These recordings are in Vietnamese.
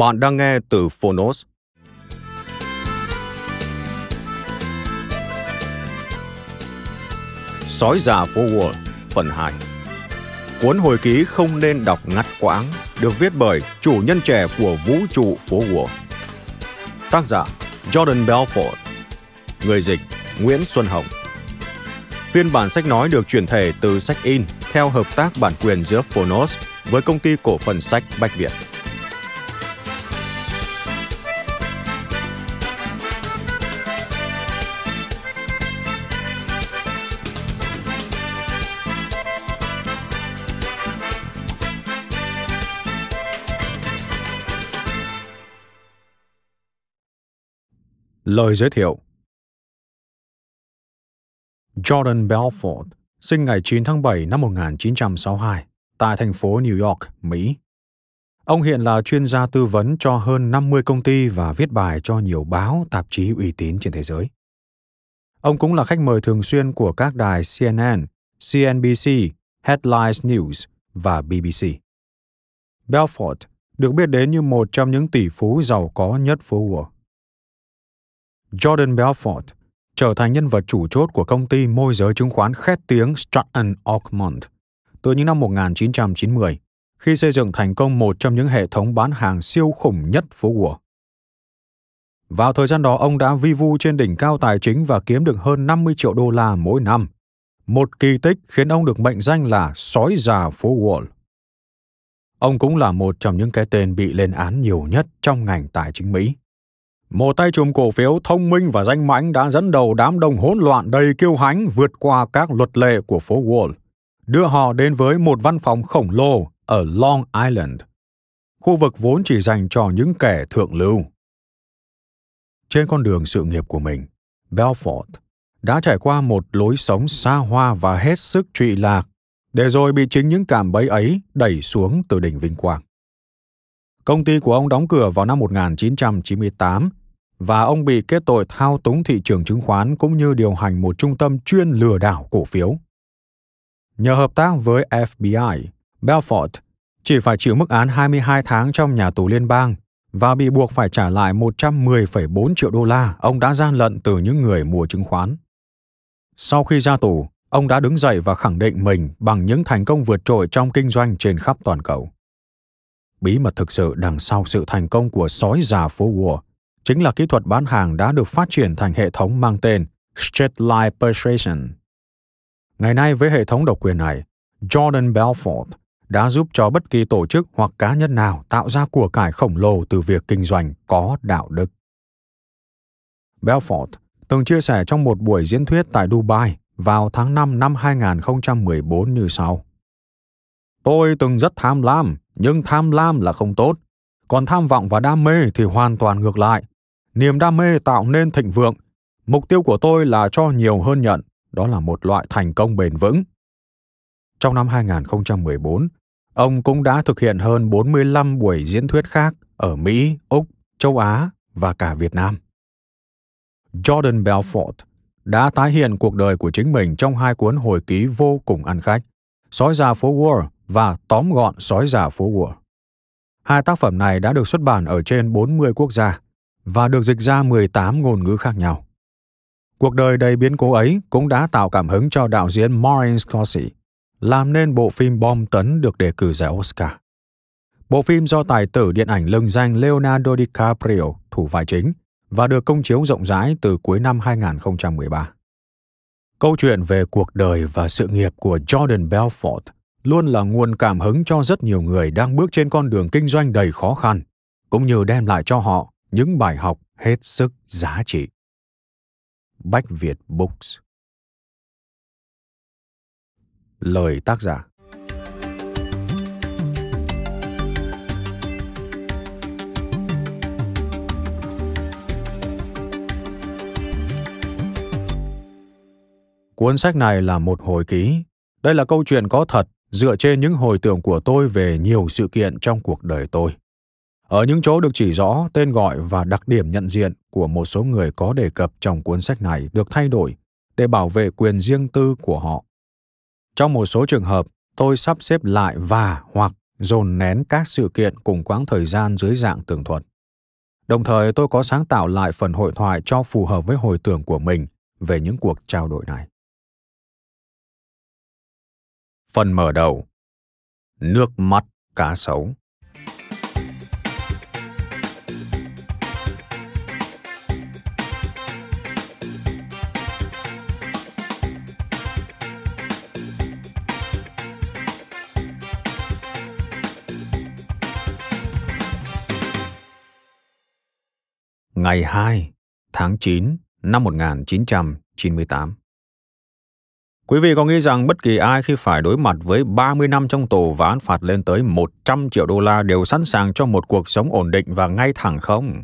Bạn đang nghe từ Phonos. Sói già phố Wall, phần 2 Cuốn hồi ký không nên đọc ngắt quãng được viết bởi chủ nhân trẻ của vũ trụ phố Wall. Tác giả Jordan Belfort Người dịch Nguyễn Xuân Hồng Phiên bản sách nói được chuyển thể từ sách in theo hợp tác bản quyền giữa Phonos với công ty cổ phần sách Bách Việt. Lời giới thiệu Jordan Belfort sinh ngày 9 tháng 7 năm 1962 tại thành phố New York, Mỹ. Ông hiện là chuyên gia tư vấn cho hơn 50 công ty và viết bài cho nhiều báo, tạp chí uy tín trên thế giới. Ông cũng là khách mời thường xuyên của các đài CNN, CNBC, Headlines News và BBC. Belfort được biết đến như một trong những tỷ phú giàu có nhất phố Wall. Jordan Belfort trở thành nhân vật chủ chốt của công ty môi giới chứng khoán khét tiếng Stratton Oakmont từ những năm 1990 khi xây dựng thành công một trong những hệ thống bán hàng siêu khủng nhất phố Wall. Vào thời gian đó, ông đã vi vu trên đỉnh cao tài chính và kiếm được hơn 50 triệu đô la mỗi năm. Một kỳ tích khiến ông được mệnh danh là sói già phố Wall. Ông cũng là một trong những cái tên bị lên án nhiều nhất trong ngành tài chính Mỹ. Một tay trùm cổ phiếu thông minh và danh mãnh đã dẫn đầu đám đông hỗn loạn đầy kiêu hãnh vượt qua các luật lệ của phố Wall, đưa họ đến với một văn phòng khổng lồ ở Long Island, khu vực vốn chỉ dành cho những kẻ thượng lưu. Trên con đường sự nghiệp của mình, Belfort đã trải qua một lối sống xa hoa và hết sức trụy lạc, để rồi bị chính những cảm bẫy ấy đẩy xuống từ đỉnh vinh quang. Công ty của ông đóng cửa vào năm 1998 và ông bị kết tội thao túng thị trường chứng khoán cũng như điều hành một trung tâm chuyên lừa đảo cổ phiếu. Nhờ hợp tác với FBI, Belfort chỉ phải chịu mức án 22 tháng trong nhà tù liên bang và bị buộc phải trả lại 110,4 triệu đô la ông đã gian lận từ những người mua chứng khoán. Sau khi ra tù, ông đã đứng dậy và khẳng định mình bằng những thành công vượt trội trong kinh doanh trên khắp toàn cầu. Bí mật thực sự đằng sau sự thành công của sói già phố Wall chính là kỹ thuật bán hàng đã được phát triển thành hệ thống mang tên Straight Line Persuasion. Ngày nay với hệ thống độc quyền này, Jordan Belfort đã giúp cho bất kỳ tổ chức hoặc cá nhân nào tạo ra của cải khổng lồ từ việc kinh doanh có đạo đức. Belfort từng chia sẻ trong một buổi diễn thuyết tại Dubai vào tháng 5 năm 2014 như sau. Tôi từng rất tham lam, nhưng tham lam là không tốt. Còn tham vọng và đam mê thì hoàn toàn ngược lại. Niềm đam mê tạo nên thịnh vượng. Mục tiêu của tôi là cho nhiều hơn nhận, đó là một loại thành công bền vững. Trong năm 2014, ông cũng đã thực hiện hơn 45 buổi diễn thuyết khác ở Mỹ, Úc, châu Á và cả Việt Nam. Jordan Belfort đã tái hiện cuộc đời của chính mình trong hai cuốn hồi ký vô cùng ăn khách, Sói già phố Wall và Tóm gọn Sói già phố Wall. Hai tác phẩm này đã được xuất bản ở trên 40 quốc gia và được dịch ra 18 ngôn ngữ khác nhau. Cuộc đời đầy biến cố ấy cũng đã tạo cảm hứng cho đạo diễn Martin Scorsese, làm nên bộ phim bom tấn được đề cử giải Oscar. Bộ phim do tài tử điện ảnh lừng danh Leonardo DiCaprio thủ vai chính và được công chiếu rộng rãi từ cuối năm 2013. Câu chuyện về cuộc đời và sự nghiệp của Jordan Belfort luôn là nguồn cảm hứng cho rất nhiều người đang bước trên con đường kinh doanh đầy khó khăn, cũng như đem lại cho họ những bài học hết sức giá trị. Bách Việt Books Lời tác giả Cuốn sách này là một hồi ký. Đây là câu chuyện có thật dựa trên những hồi tưởng của tôi về nhiều sự kiện trong cuộc đời tôi. Ở những chỗ được chỉ rõ tên gọi và đặc điểm nhận diện của một số người có đề cập trong cuốn sách này được thay đổi để bảo vệ quyền riêng tư của họ. Trong một số trường hợp, tôi sắp xếp lại và hoặc dồn nén các sự kiện cùng quãng thời gian dưới dạng tường thuật. Đồng thời tôi có sáng tạo lại phần hội thoại cho phù hợp với hồi tưởng của mình về những cuộc trao đổi này. Phần mở đầu. Nước mắt cá sấu. Ngày 2 tháng 9 năm 1998 Quý vị có nghĩ rằng bất kỳ ai khi phải đối mặt với 30 năm trong tù và án phạt lên tới 100 triệu đô la đều sẵn sàng cho một cuộc sống ổn định và ngay thẳng không?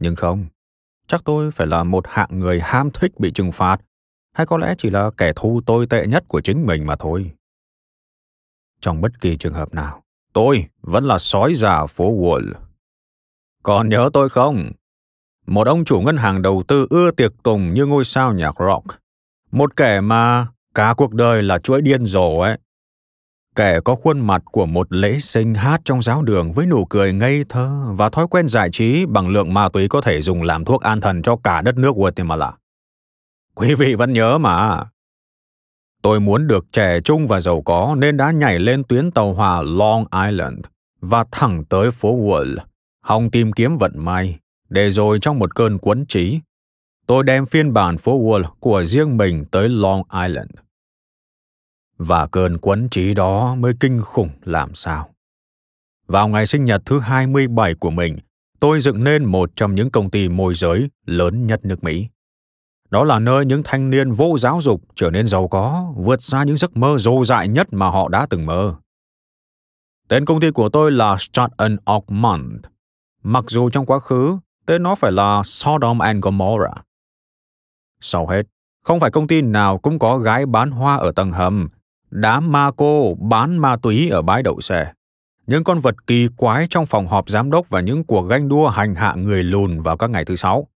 Nhưng không, chắc tôi phải là một hạng người ham thích bị trừng phạt, hay có lẽ chỉ là kẻ thù tồi tệ nhất của chính mình mà thôi. Trong bất kỳ trường hợp nào, tôi vẫn là sói già phố Wall. Còn nhớ tôi không? Một ông chủ ngân hàng đầu tư ưa tiệc tùng như ngôi sao nhạc rock một kẻ mà cả cuộc đời là chuỗi điên rồ ấy. Kẻ có khuôn mặt của một lễ sinh hát trong giáo đường với nụ cười ngây thơ và thói quen giải trí bằng lượng ma túy có thể dùng làm thuốc an thần cho cả đất nước Guatemala. Quý vị vẫn nhớ mà. Tôi muốn được trẻ trung và giàu có nên đã nhảy lên tuyến tàu hỏa Long Island và thẳng tới phố Wall, hòng tìm kiếm vận may, để rồi trong một cơn quấn trí, tôi đem phiên bản phố Wall của riêng mình tới Long Island. Và cơn quấn trí đó mới kinh khủng làm sao. Vào ngày sinh nhật thứ 27 của mình, tôi dựng nên một trong những công ty môi giới lớn nhất nước Mỹ. Đó là nơi những thanh niên vô giáo dục trở nên giàu có, vượt xa những giấc mơ dồ dại nhất mà họ đã từng mơ. Tên công ty của tôi là Stratton Oakmont. Mặc dù trong quá khứ, tên nó phải là Sodom and Gomorrah. Sau hết, không phải công ty nào cũng có gái bán hoa ở tầng hầm, đám ma cô bán ma túy ở bãi đậu xe. Những con vật kỳ quái trong phòng họp giám đốc và những cuộc ganh đua hành hạ người lùn vào các ngày thứ sáu.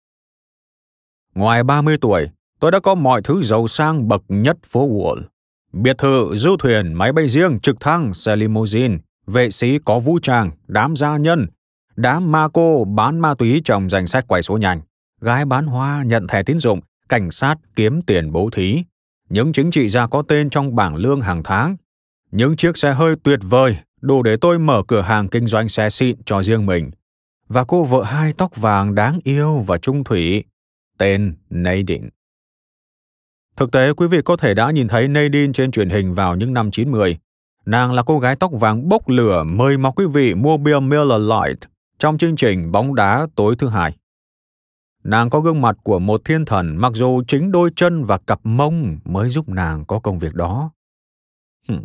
Ngoài 30 tuổi, tôi đã có mọi thứ giàu sang bậc nhất phố Wall. Biệt thự, du thuyền, máy bay riêng, trực thăng, xe limousine, vệ sĩ có vũ trang, đám gia nhân, đám ma cô bán ma túy trong danh sách quay số nhanh, gái bán hoa nhận thẻ tín dụng, cảnh sát kiếm tiền bố thí, những chính trị gia có tên trong bảng lương hàng tháng, những chiếc xe hơi tuyệt vời đủ để tôi mở cửa hàng kinh doanh xe xịn cho riêng mình. Và cô vợ hai tóc vàng đáng yêu và trung thủy, tên Nadine. Thực tế, quý vị có thể đã nhìn thấy Nadine trên truyền hình vào những năm 90. Nàng là cô gái tóc vàng bốc lửa mời mọc quý vị mua bia Miller Lite trong chương trình bóng đá tối thứ hai. Nàng có gương mặt của một thiên thần mặc dù chính đôi chân và cặp mông mới giúp nàng có công việc đó. Hừm.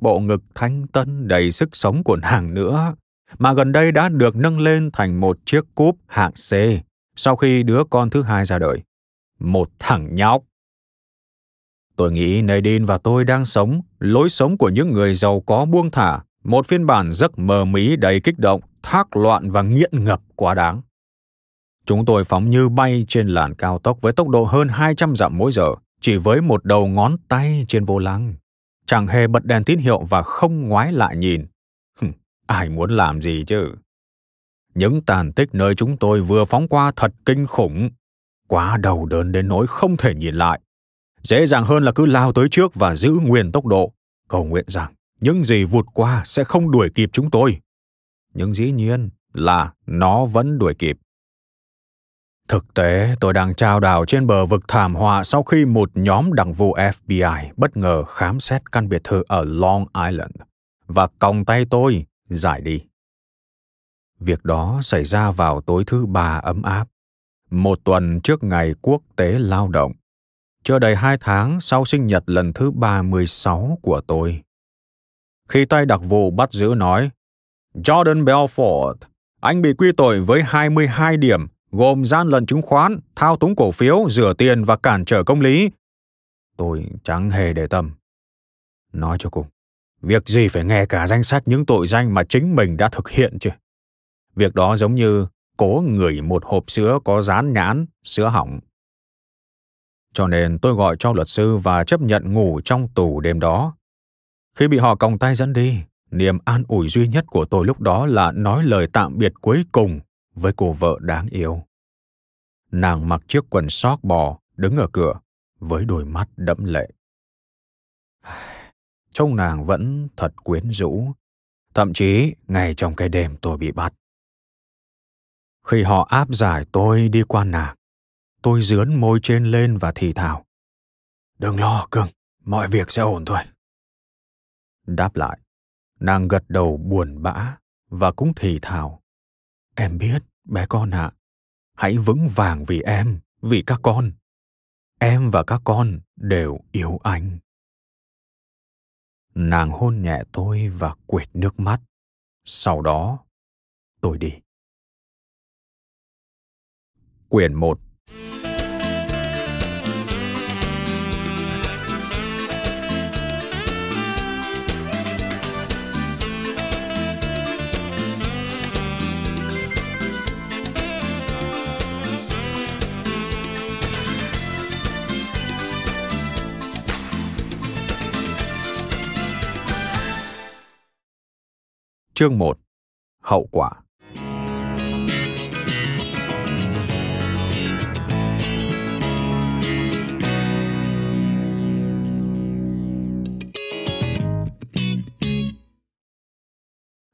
Bộ ngực thanh tân đầy sức sống của nàng nữa, mà gần đây đã được nâng lên thành một chiếc cúp hạng C sau khi đứa con thứ hai ra đời. Một thằng nhóc. Tôi nghĩ Nadine và tôi đang sống lối sống của những người giàu có buông thả, một phiên bản giấc mơ mỹ đầy kích động, thác loạn và nghiện ngập quá đáng. Chúng tôi phóng như bay trên làn cao tốc với tốc độ hơn 200 dặm mỗi giờ, chỉ với một đầu ngón tay trên vô lăng. Chẳng hề bật đèn tín hiệu và không ngoái lại nhìn. ai muốn làm gì chứ? Những tàn tích nơi chúng tôi vừa phóng qua thật kinh khủng. quá đầu đớn đến nỗi không thể nhìn lại. Dễ dàng hơn là cứ lao tới trước và giữ nguyên tốc độ, cầu nguyện rằng những gì vụt qua sẽ không đuổi kịp chúng tôi. Nhưng dĩ nhiên là nó vẫn đuổi kịp. Thực tế, tôi đang trao đảo trên bờ vực thảm họa sau khi một nhóm đặc vụ FBI bất ngờ khám xét căn biệt thự ở Long Island và còng tay tôi giải đi. Việc đó xảy ra vào tối thứ ba ấm áp, một tuần trước ngày quốc tế lao động, chưa đầy hai tháng sau sinh nhật lần thứ 36 của tôi. Khi tay đặc vụ bắt giữ nói, Jordan Belfort, anh bị quy tội với 22 điểm gồm gian lận chứng khoán, thao túng cổ phiếu, rửa tiền và cản trở công lý. Tôi chẳng hề để tâm. Nói cho cùng, việc gì phải nghe cả danh sách những tội danh mà chính mình đã thực hiện chứ? Việc đó giống như cố ngửi một hộp sữa có dán nhãn, sữa hỏng. Cho nên tôi gọi cho luật sư và chấp nhận ngủ trong tù đêm đó. Khi bị họ còng tay dẫn đi, niềm an ủi duy nhất của tôi lúc đó là nói lời tạm biệt cuối cùng với cô vợ đáng yêu. Nàng mặc chiếc quần sóc bò, đứng ở cửa, với đôi mắt đẫm lệ. Trông nàng vẫn thật quyến rũ, thậm chí ngay trong cái đêm tôi bị bắt. Khi họ áp giải tôi đi qua nàng, tôi dướn môi trên lên và thì thào. Đừng lo, cưng, mọi việc sẽ ổn thôi. Đáp lại, nàng gật đầu buồn bã và cũng thì thào. Em biết, bé con ạ. À, hãy vững vàng vì em, vì các con. Em và các con đều yêu anh. Nàng hôn nhẹ tôi và quệt nước mắt. Sau đó, tôi đi. Quyển 1 Chương 1 Hậu quả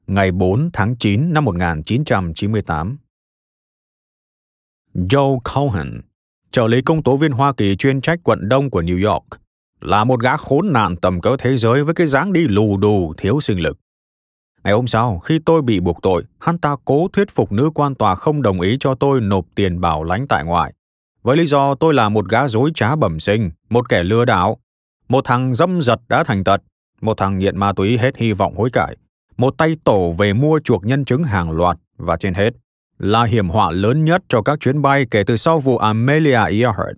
Ngày 4 tháng 9 năm 1998 Joe Cohen, trợ lý công tố viên Hoa Kỳ chuyên trách quận Đông của New York, là một gã khốn nạn tầm cỡ thế giới với cái dáng đi lù đù, thiếu sinh lực. Ngày hôm sau, khi tôi bị buộc tội, hắn ta cố thuyết phục nữ quan tòa không đồng ý cho tôi nộp tiền bảo lãnh tại ngoại. Với lý do tôi là một gã dối trá bẩm sinh, một kẻ lừa đảo, một thằng dâm giật đã thành tật, một thằng nghiện ma túy hết hy vọng hối cải, một tay tổ về mua chuộc nhân chứng hàng loạt và trên hết là hiểm họa lớn nhất cho các chuyến bay kể từ sau vụ Amelia Earhart.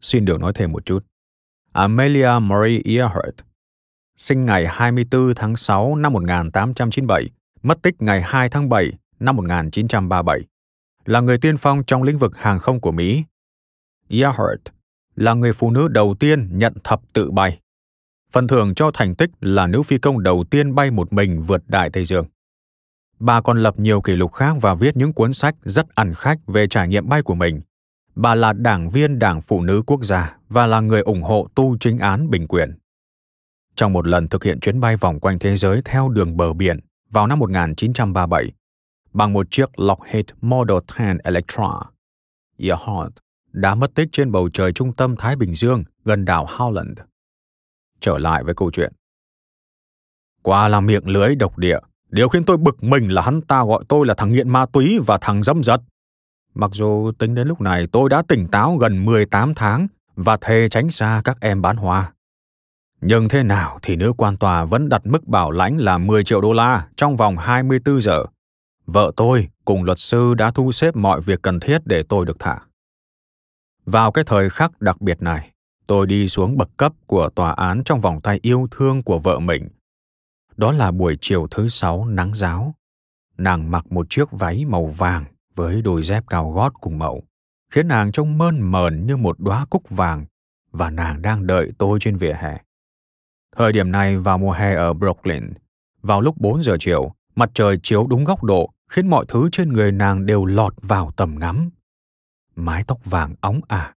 Xin được nói thêm một chút. Amelia Marie Earhart sinh ngày 24 tháng 6 năm 1897, mất tích ngày 2 tháng 7 năm 1937, là người tiên phong trong lĩnh vực hàng không của Mỹ. Earhart là người phụ nữ đầu tiên nhận thập tự bay. Phần thưởng cho thành tích là nữ phi công đầu tiên bay một mình vượt Đại Tây Dương. Bà còn lập nhiều kỷ lục khác và viết những cuốn sách rất ăn khách về trải nghiệm bay của mình. Bà là đảng viên Đảng Phụ nữ Quốc gia và là người ủng hộ tu chính án bình quyền trong một lần thực hiện chuyến bay vòng quanh thế giới theo đường bờ biển vào năm 1937 bằng một chiếc Lockheed Model 10 Electra. Earhart đã mất tích trên bầu trời trung tâm Thái Bình Dương gần đảo Howland. Trở lại với câu chuyện. Qua là miệng lưới độc địa, điều khiến tôi bực mình là hắn ta gọi tôi là thằng nghiện ma túy và thằng dâm dật. Mặc dù tính đến lúc này tôi đã tỉnh táo gần 18 tháng và thề tránh xa các em bán hoa. Nhưng thế nào thì nữ quan tòa vẫn đặt mức bảo lãnh là 10 triệu đô la trong vòng 24 giờ. Vợ tôi cùng luật sư đã thu xếp mọi việc cần thiết để tôi được thả. Vào cái thời khắc đặc biệt này, tôi đi xuống bậc cấp của tòa án trong vòng tay yêu thương của vợ mình. Đó là buổi chiều thứ sáu nắng giáo. Nàng mặc một chiếc váy màu vàng với đôi dép cao gót cùng màu, khiến nàng trông mơn mờn như một đóa cúc vàng và nàng đang đợi tôi trên vỉa hè. Thời điểm này vào mùa hè ở Brooklyn, vào lúc 4 giờ chiều, mặt trời chiếu đúng góc độ khiến mọi thứ trên người nàng đều lọt vào tầm ngắm. mái tóc vàng óng ả,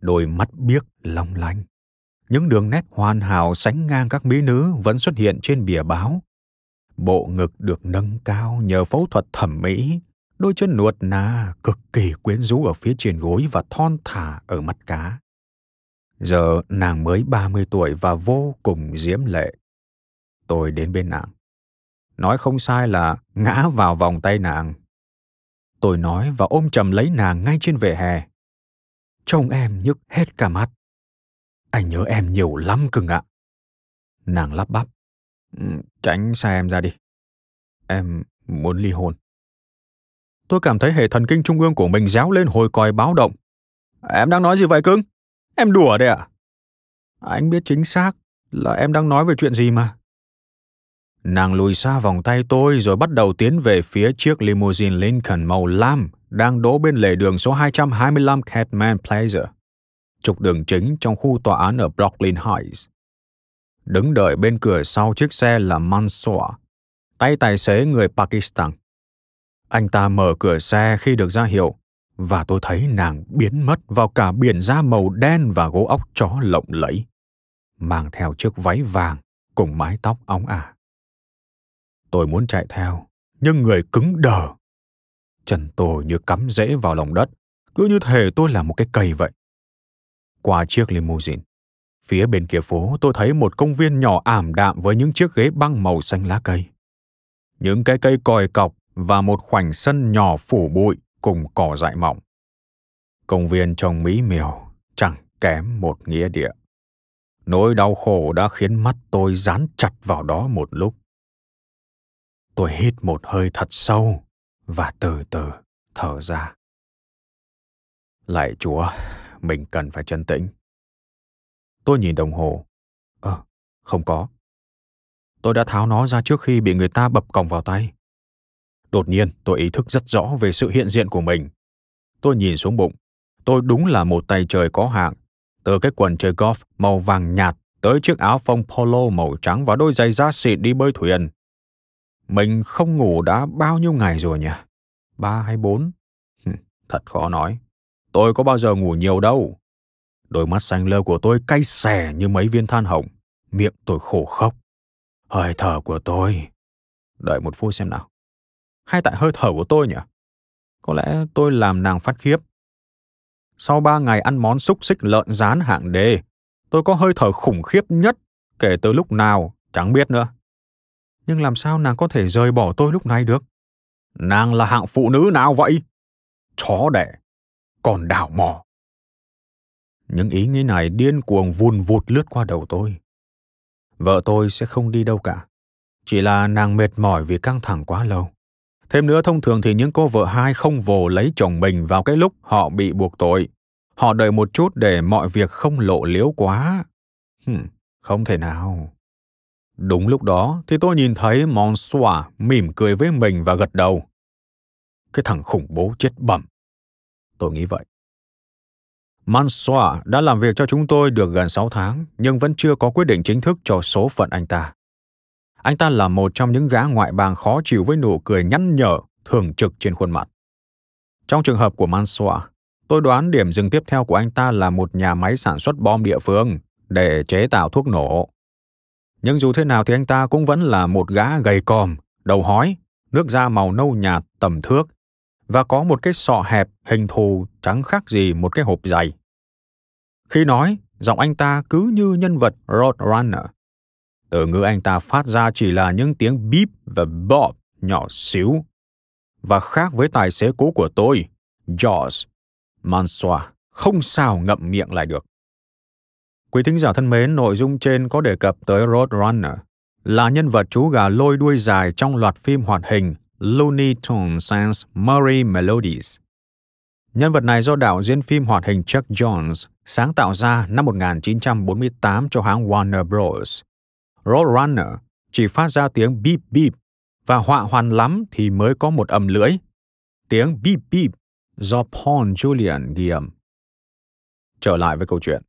đôi mắt biếc long lanh. Những đường nét hoàn hảo sánh ngang các mỹ nữ vẫn xuất hiện trên bìa báo. Bộ ngực được nâng cao nhờ phẫu thuật thẩm mỹ, đôi chân nuột nà cực kỳ quyến rũ ở phía trên gối và thon thả ở mắt cá. Giờ nàng mới 30 tuổi và vô cùng diễm lệ. Tôi đến bên nàng. Nói không sai là ngã vào vòng tay nàng. Tôi nói và ôm chầm lấy nàng ngay trên vỉa hè. Trông em nhức hết cả mắt. Anh nhớ em nhiều lắm cưng ạ. Nàng lắp bắp. Ừ, tránh xa em ra đi. Em muốn ly hôn. Tôi cảm thấy hệ thần kinh trung ương của mình réo lên hồi còi báo động. Em đang nói gì vậy cưng? Em đùa đấy ạ? À? Anh biết chính xác là em đang nói về chuyện gì mà. Nàng lùi xa vòng tay tôi rồi bắt đầu tiến về phía chiếc limousine Lincoln màu lam đang đỗ bên lề đường số 225 Catman Plaza, trục đường chính trong khu tòa án ở Brooklyn Heights. Đứng đợi bên cửa sau chiếc xe là Mansour, tay tài xế người Pakistan. Anh ta mở cửa xe khi được ra hiệu, và tôi thấy nàng biến mất vào cả biển da màu đen và gỗ óc chó lộng lẫy, mang theo chiếc váy vàng cùng mái tóc óng ả. Tôi muốn chạy theo, nhưng người cứng đờ. Chân tôi như cắm rễ vào lòng đất, cứ như thể tôi là một cái cây vậy. Qua chiếc limousine, phía bên kia phố tôi thấy một công viên nhỏ ảm đạm với những chiếc ghế băng màu xanh lá cây. Những cái cây còi cọc và một khoảnh sân nhỏ phủ bụi cùng cỏ dại mỏng. Công viên trông mỹ miều, chẳng kém một nghĩa địa. Nỗi đau khổ đã khiến mắt tôi dán chặt vào đó một lúc. Tôi hít một hơi thật sâu và từ từ thở ra. Lạy Chúa, mình cần phải chân tĩnh. Tôi nhìn đồng hồ. Ơ, à, không có. Tôi đã tháo nó ra trước khi bị người ta bập còng vào tay. Đột nhiên, tôi ý thức rất rõ về sự hiện diện của mình. Tôi nhìn xuống bụng. Tôi đúng là một tay trời có hạng. Từ cái quần chơi golf màu vàng nhạt tới chiếc áo phông polo màu trắng và đôi giày da xịn đi bơi thuyền. Mình không ngủ đã bao nhiêu ngày rồi nhỉ? Ba hay bốn? Thật khó nói. Tôi có bao giờ ngủ nhiều đâu. Đôi mắt xanh lơ của tôi cay xè như mấy viên than hồng. Miệng tôi khổ khóc. Hơi thở của tôi. Đợi một phút xem nào hay tại hơi thở của tôi nhỉ? Có lẽ tôi làm nàng phát khiếp. Sau ba ngày ăn món xúc xích lợn rán hạng đề, tôi có hơi thở khủng khiếp nhất kể từ lúc nào, chẳng biết nữa. Nhưng làm sao nàng có thể rời bỏ tôi lúc này được? Nàng là hạng phụ nữ nào vậy? Chó đẻ, còn đảo mò. Những ý nghĩ này điên cuồng vùn vụt lướt qua đầu tôi. Vợ tôi sẽ không đi đâu cả. Chỉ là nàng mệt mỏi vì căng thẳng quá lâu. Thêm nữa, thông thường thì những cô vợ hai không vồ lấy chồng mình vào cái lúc họ bị buộc tội. Họ đợi một chút để mọi việc không lộ liễu quá. Hừm, không thể nào. Đúng lúc đó thì tôi nhìn thấy Monsoir mỉm cười với mình và gật đầu. Cái thằng khủng bố chết bẩm. Tôi nghĩ vậy. Mansoir đã làm việc cho chúng tôi được gần 6 tháng, nhưng vẫn chưa có quyết định chính thức cho số phận anh ta. Anh ta là một trong những gã ngoại bang khó chịu với nụ cười nhăn nhở, thường trực trên khuôn mặt. Trong trường hợp của Mansoa, tôi đoán điểm dừng tiếp theo của anh ta là một nhà máy sản xuất bom địa phương để chế tạo thuốc nổ. Nhưng dù thế nào thì anh ta cũng vẫn là một gã gầy còm, đầu hói, nước da màu nâu nhạt tầm thước và có một cái sọ hẹp hình thù chẳng khác gì một cái hộp giày. Khi nói, giọng anh ta cứ như nhân vật Roadrunner từ ngữ anh ta phát ra chỉ là những tiếng beep và bop nhỏ xíu. Và khác với tài xế cũ của tôi, George, Mansoa không sao ngậm miệng lại được. Quý thính giả thân mến, nội dung trên có đề cập tới Roadrunner, là nhân vật chú gà lôi đuôi dài trong loạt phim hoạt hình Looney Tunes and Murray Melodies. Nhân vật này do đạo diễn phim hoạt hình Chuck Jones sáng tạo ra năm 1948 cho hãng Warner Bros. Roadrunner chỉ phát ra tiếng beep beep và họa hoàn lắm thì mới có một âm lưỡi. Tiếng beep beep do Paul Julian ghi âm. Trở lại với câu chuyện.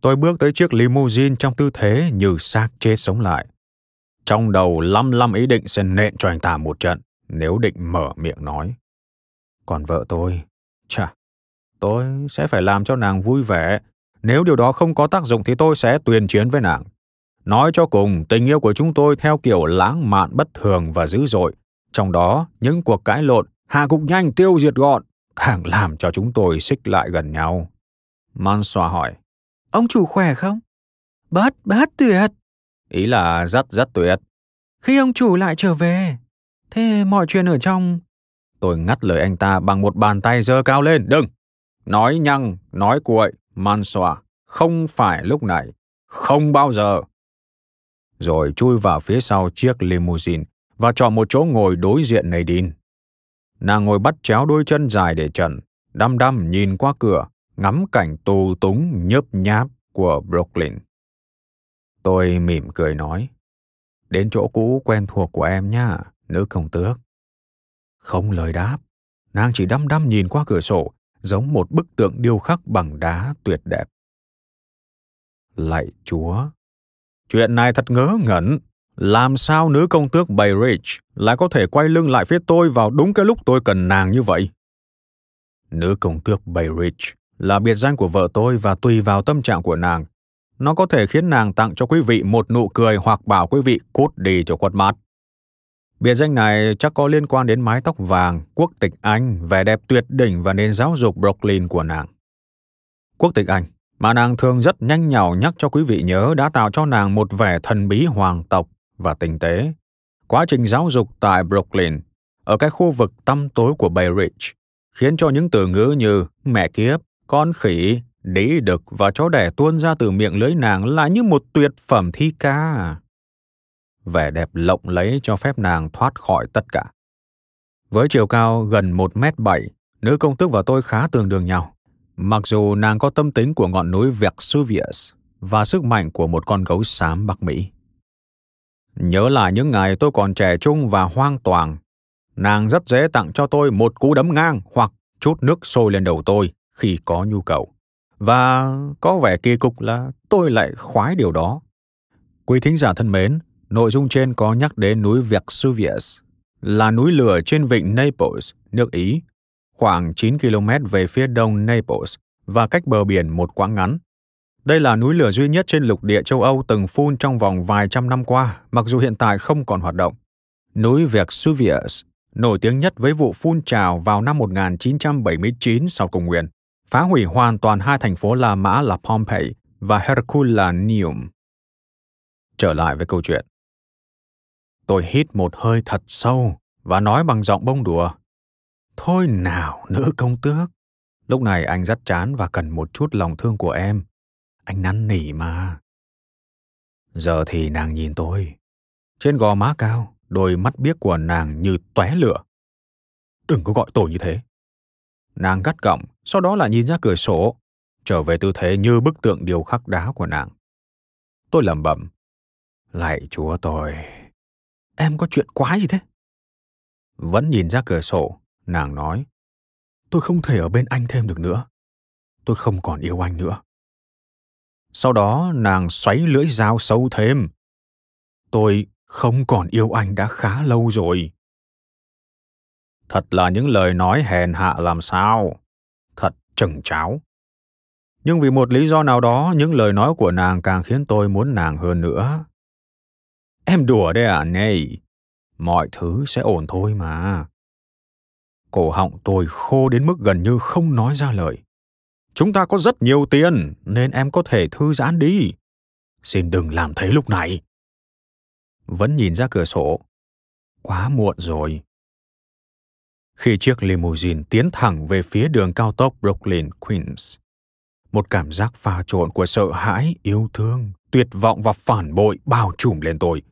Tôi bước tới chiếc limousine trong tư thế như xác chết sống lại. Trong đầu lăm lăm ý định sẽ nện cho anh ta một trận nếu định mở miệng nói. Còn vợ tôi Chà, tôi sẽ phải làm cho nàng vui vẻ. Nếu điều đó không có tác dụng thì tôi sẽ tuyên chiến với nàng. Nói cho cùng, tình yêu của chúng tôi theo kiểu lãng mạn bất thường và dữ dội. Trong đó, những cuộc cãi lộn, hạ gục nhanh tiêu diệt gọn, càng làm cho chúng tôi xích lại gần nhau. Mansoa hỏi, Ông chủ khỏe không? Bớt, bớt tuyệt. Ý là rất rất tuyệt. Khi ông chủ lại trở về, thế mọi chuyện ở trong... Tôi ngắt lời anh ta bằng một bàn tay giơ cao lên. Đừng! Nói nhăng, nói cuội, Mansoa, không phải lúc này, không bao giờ. Rồi chui vào phía sau chiếc limousine và chọn một chỗ ngồi đối diện Nadine. Nàng ngồi bắt chéo đôi chân dài để trần, đăm đăm nhìn qua cửa, ngắm cảnh tù túng nhớp nháp của Brooklyn. Tôi mỉm cười nói, đến chỗ cũ quen thuộc của em nha, nữ công tước. Không lời đáp, nàng chỉ đăm đăm nhìn qua cửa sổ, giống một bức tượng điêu khắc bằng đá tuyệt đẹp. Lạy chúa, chuyện này thật ngớ ngẩn. Làm sao nữ công tước Bayridge lại có thể quay lưng lại phía tôi vào đúng cái lúc tôi cần nàng như vậy? Nữ công tước Bayridge là biệt danh của vợ tôi và tùy vào tâm trạng của nàng. Nó có thể khiến nàng tặng cho quý vị một nụ cười hoặc bảo quý vị cút đi cho quất mát. Biệt danh này chắc có liên quan đến mái tóc vàng, quốc tịch Anh, vẻ đẹp tuyệt đỉnh và nền giáo dục Brooklyn của nàng. Quốc tịch Anh, mà nàng thường rất nhanh nhảu nhắc cho quý vị nhớ đã tạo cho nàng một vẻ thần bí hoàng tộc và tinh tế. Quá trình giáo dục tại Brooklyn, ở cái khu vực tăm tối của Bay Ridge, khiến cho những từ ngữ như mẹ kiếp, con khỉ, đĩ đực và chó đẻ tuôn ra từ miệng lưới nàng lại như một tuyệt phẩm thi ca. Vẻ đẹp lộng lấy cho phép nàng thoát khỏi tất cả. Với chiều cao gần 1 mét 7, nữ công tước và tôi khá tương đương nhau. Mặc dù nàng có tâm tính của ngọn núi Vesuvius và sức mạnh của một con gấu xám Bắc Mỹ. Nhớ lại những ngày tôi còn trẻ trung và hoang toàn, nàng rất dễ tặng cho tôi một cú đấm ngang hoặc chút nước sôi lên đầu tôi khi có nhu cầu. Và có vẻ kỳ cục là tôi lại khoái điều đó. Quý thính giả thân mến, nội dung trên có nhắc đến núi Vesuvius, là núi lửa trên vịnh Naples, nước Ý, khoảng 9 km về phía đông Naples và cách bờ biển một quãng ngắn. Đây là núi lửa duy nhất trên lục địa châu Âu từng phun trong vòng vài trăm năm qua, mặc dù hiện tại không còn hoạt động. Núi Vesuvius nổi tiếng nhất với vụ phun trào vào năm 1979 sau công nguyên, phá hủy hoàn toàn hai thành phố La Mã là Pompeii và Herculaneum. Trở lại với câu chuyện. Tôi hít một hơi thật sâu và nói bằng giọng bông đùa. Thôi nào, nữ công tước. Lúc này anh rất chán và cần một chút lòng thương của em. Anh năn nỉ mà. Giờ thì nàng nhìn tôi. Trên gò má cao, đôi mắt biếc của nàng như tóe lửa. Đừng có gọi tôi như thế. Nàng gắt gỏng, sau đó lại nhìn ra cửa sổ, trở về tư thế như bức tượng điêu khắc đá của nàng. Tôi lẩm bẩm. Lạy chúa tôi, em có chuyện quái gì thế? Vẫn nhìn ra cửa sổ, nàng nói. Tôi không thể ở bên anh thêm được nữa. Tôi không còn yêu anh nữa. Sau đó nàng xoáy lưỡi dao sâu thêm. Tôi không còn yêu anh đã khá lâu rồi. Thật là những lời nói hèn hạ làm sao. Thật chừng cháo. Nhưng vì một lý do nào đó, những lời nói của nàng càng khiến tôi muốn nàng hơn nữa. Em đùa đấy à, này. Mọi thứ sẽ ổn thôi mà. Cổ họng tôi khô đến mức gần như không nói ra lời. Chúng ta có rất nhiều tiền, nên em có thể thư giãn đi. Xin đừng làm thế lúc này. Vẫn nhìn ra cửa sổ. Quá muộn rồi. Khi chiếc limousine tiến thẳng về phía đường cao tốc Brooklyn, Queens, một cảm giác pha trộn của sợ hãi, yêu thương, tuyệt vọng và phản bội bao trùm lên tôi.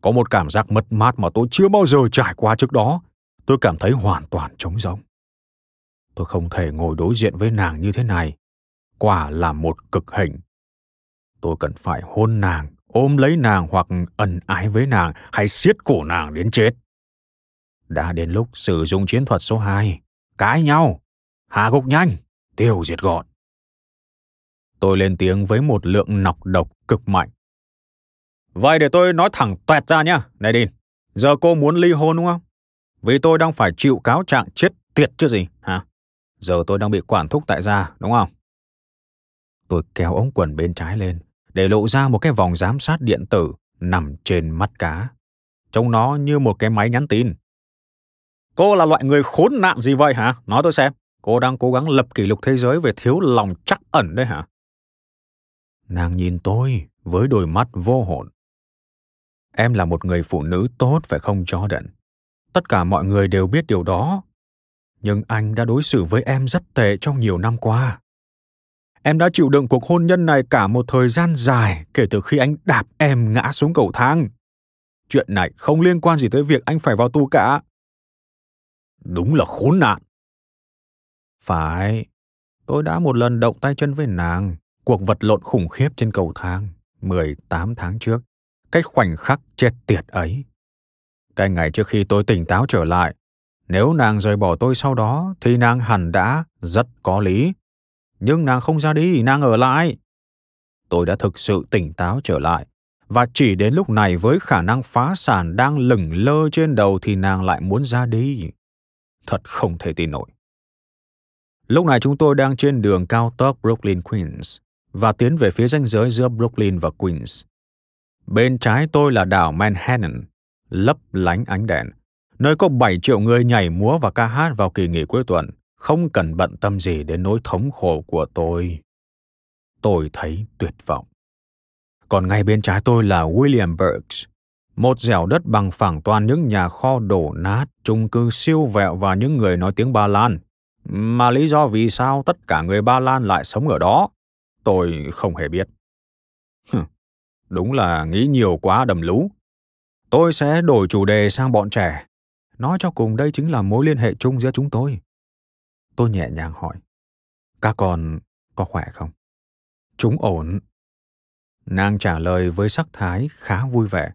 Có một cảm giác mất mát mà tôi chưa bao giờ trải qua trước đó. Tôi cảm thấy hoàn toàn trống rỗng. Tôi không thể ngồi đối diện với nàng như thế này. Quả là một cực hình. Tôi cần phải hôn nàng, ôm lấy nàng hoặc ẩn ái với nàng hay siết cổ nàng đến chết. Đã đến lúc sử dụng chiến thuật số 2, cãi nhau, hạ gục nhanh, tiêu diệt gọn. Tôi lên tiếng với một lượng nọc độc cực mạnh. Vậy để tôi nói thẳng toẹt ra nhá, Nadine. Giờ cô muốn ly hôn đúng không? Vì tôi đang phải chịu cáo trạng chết tiệt chứ gì, hả? Giờ tôi đang bị quản thúc tại gia, đúng không? Tôi kéo ống quần bên trái lên, để lộ ra một cái vòng giám sát điện tử nằm trên mắt cá. Trông nó như một cái máy nhắn tin. Cô là loại người khốn nạn gì vậy hả? Nói tôi xem. Cô đang cố gắng lập kỷ lục thế giới về thiếu lòng chắc ẩn đấy hả? Nàng nhìn tôi với đôi mắt vô hồn. Em là một người phụ nữ tốt phải không Jordan? Tất cả mọi người đều biết điều đó. Nhưng anh đã đối xử với em rất tệ trong nhiều năm qua. Em đã chịu đựng cuộc hôn nhân này cả một thời gian dài kể từ khi anh đạp em ngã xuống cầu thang. Chuyện này không liên quan gì tới việc anh phải vào tù cả. Đúng là khốn nạn. Phải, tôi đã một lần động tay chân với nàng, cuộc vật lộn khủng khiếp trên cầu thang 18 tháng trước, cái khoảnh khắc chết tiệt ấy. Cái ngày trước khi tôi tỉnh táo trở lại, nếu nàng rời bỏ tôi sau đó thì nàng hẳn đã rất có lý. Nhưng nàng không ra đi, nàng ở lại. Tôi đã thực sự tỉnh táo trở lại. Và chỉ đến lúc này với khả năng phá sản đang lửng lơ trên đầu thì nàng lại muốn ra đi. Thật không thể tin nổi. Lúc này chúng tôi đang trên đường cao tốc Brooklyn Queens và tiến về phía ranh giới giữa Brooklyn và Queens. Bên trái tôi là đảo Manhattan, lấp lánh ánh đèn, nơi có 7 triệu người nhảy múa và ca hát vào kỳ nghỉ cuối tuần, không cần bận tâm gì đến nỗi thống khổ của tôi. Tôi thấy tuyệt vọng. Còn ngay bên trái tôi là William Burks, một dẻo đất bằng phẳng toàn những nhà kho đổ nát, chung cư siêu vẹo và những người nói tiếng Ba Lan. Mà lý do vì sao tất cả người Ba Lan lại sống ở đó, tôi không hề biết. Đúng là nghĩ nhiều quá đầm lú. Tôi sẽ đổi chủ đề sang bọn trẻ. Nói cho cùng đây chính là mối liên hệ chung giữa chúng tôi. Tôi nhẹ nhàng hỏi. Các con có khỏe không? Chúng ổn. Nàng trả lời với sắc thái khá vui vẻ.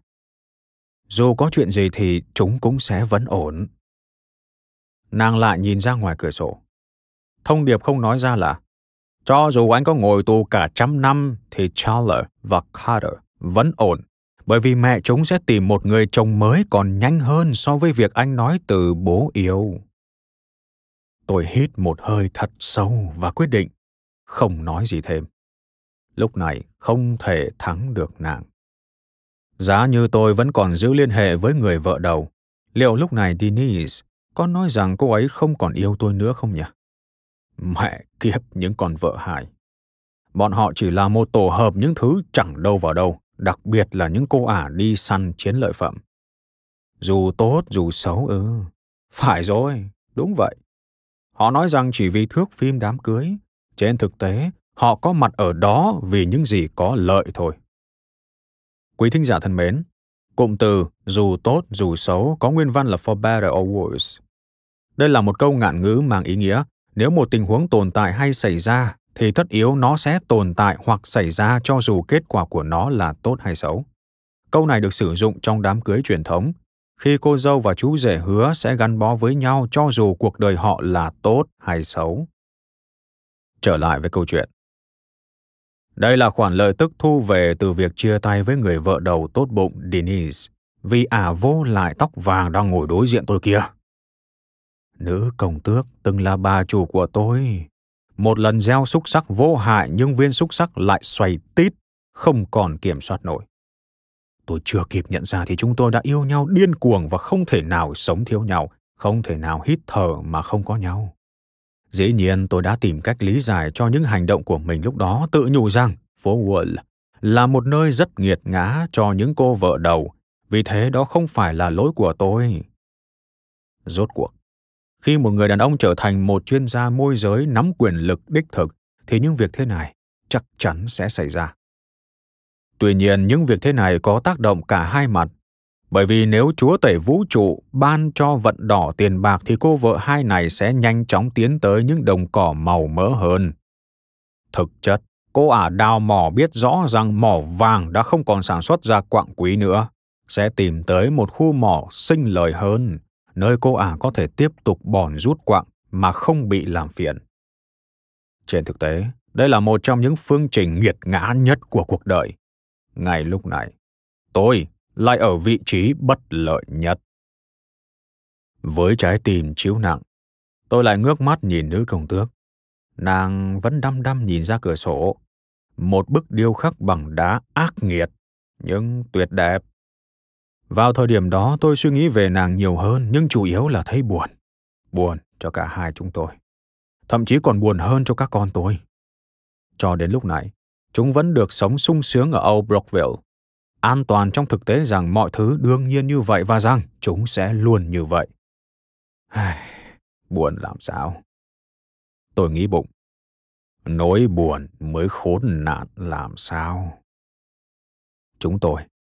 Dù có chuyện gì thì chúng cũng sẽ vẫn ổn. Nàng lại nhìn ra ngoài cửa sổ. Thông điệp không nói ra là, cho dù anh có ngồi tù cả trăm năm thì Charles và Carter vẫn ổn bởi vì mẹ chúng sẽ tìm một người chồng mới còn nhanh hơn so với việc anh nói từ bố yêu. Tôi hít một hơi thật sâu và quyết định không nói gì thêm. Lúc này không thể thắng được nàng. Giá như tôi vẫn còn giữ liên hệ với người vợ đầu, liệu lúc này Denise có nói rằng cô ấy không còn yêu tôi nữa không nhỉ? Mẹ kiếp những con vợ hại. Bọn họ chỉ là một tổ hợp những thứ chẳng đâu vào đâu, đặc biệt là những cô ả đi săn chiến lợi phẩm. Dù tốt dù xấu ư. Ừ. Phải rồi, đúng vậy. Họ nói rằng chỉ vì thước phim đám cưới, trên thực tế, họ có mặt ở đó vì những gì có lợi thôi. Quý thính giả thân mến, cụm từ dù tốt dù xấu có nguyên văn là for better or worse. Đây là một câu ngạn ngữ mang ý nghĩa nếu một tình huống tồn tại hay xảy ra thì tất yếu nó sẽ tồn tại hoặc xảy ra cho dù kết quả của nó là tốt hay xấu. Câu này được sử dụng trong đám cưới truyền thống, khi cô dâu và chú rể hứa sẽ gắn bó với nhau cho dù cuộc đời họ là tốt hay xấu. Trở lại với câu chuyện. Đây là khoản lợi tức thu về từ việc chia tay với người vợ đầu tốt bụng Denise, vì ả vô lại tóc vàng đang ngồi đối diện tôi kia. Nữ công tước từng là bà chủ của tôi. Một lần gieo xúc sắc vô hại nhưng viên xúc sắc lại xoay tít, không còn kiểm soát nổi. Tôi chưa kịp nhận ra thì chúng tôi đã yêu nhau điên cuồng và không thể nào sống thiếu nhau, không thể nào hít thở mà không có nhau. Dĩ nhiên tôi đã tìm cách lý giải cho những hành động của mình lúc đó tự nhủ rằng phố Wall là một nơi rất nghiệt ngã cho những cô vợ đầu, vì thế đó không phải là lỗi của tôi. Rốt cuộc, khi một người đàn ông trở thành một chuyên gia môi giới nắm quyền lực đích thực, thì những việc thế này chắc chắn sẽ xảy ra. Tuy nhiên, những việc thế này có tác động cả hai mặt. Bởi vì nếu Chúa Tể Vũ trụ ban cho vận đỏ tiền bạc thì cô vợ hai này sẽ nhanh chóng tiến tới những đồng cỏ màu mỡ hơn. Thực chất, cô ả đào mỏ biết rõ rằng mỏ vàng đã không còn sản xuất ra quặng quý nữa, sẽ tìm tới một khu mỏ sinh lời hơn, nơi cô ả có thể tiếp tục bòn rút quặng mà không bị làm phiền. Trên thực tế, đây là một trong những phương trình nghiệt ngã nhất của cuộc đời. Ngay lúc này, tôi lại ở vị trí bất lợi nhất. Với trái tim chiếu nặng, Tôi lại ngước mắt nhìn nữ công tước. Nàng vẫn đăm đăm nhìn ra cửa sổ. Một bức điêu khắc bằng đá ác nghiệt, nhưng tuyệt đẹp. Vào thời điểm đó tôi suy nghĩ về nàng nhiều hơn nhưng chủ yếu là thấy buồn. Buồn cho cả hai chúng tôi. Thậm chí còn buồn hơn cho các con tôi. Cho đến lúc này, chúng vẫn được sống sung sướng ở Old Brookville. An toàn trong thực tế rằng mọi thứ đương nhiên như vậy và rằng chúng sẽ luôn như vậy. buồn làm sao? Tôi nghĩ bụng. Nỗi buồn mới khốn nạn làm sao? Chúng tôi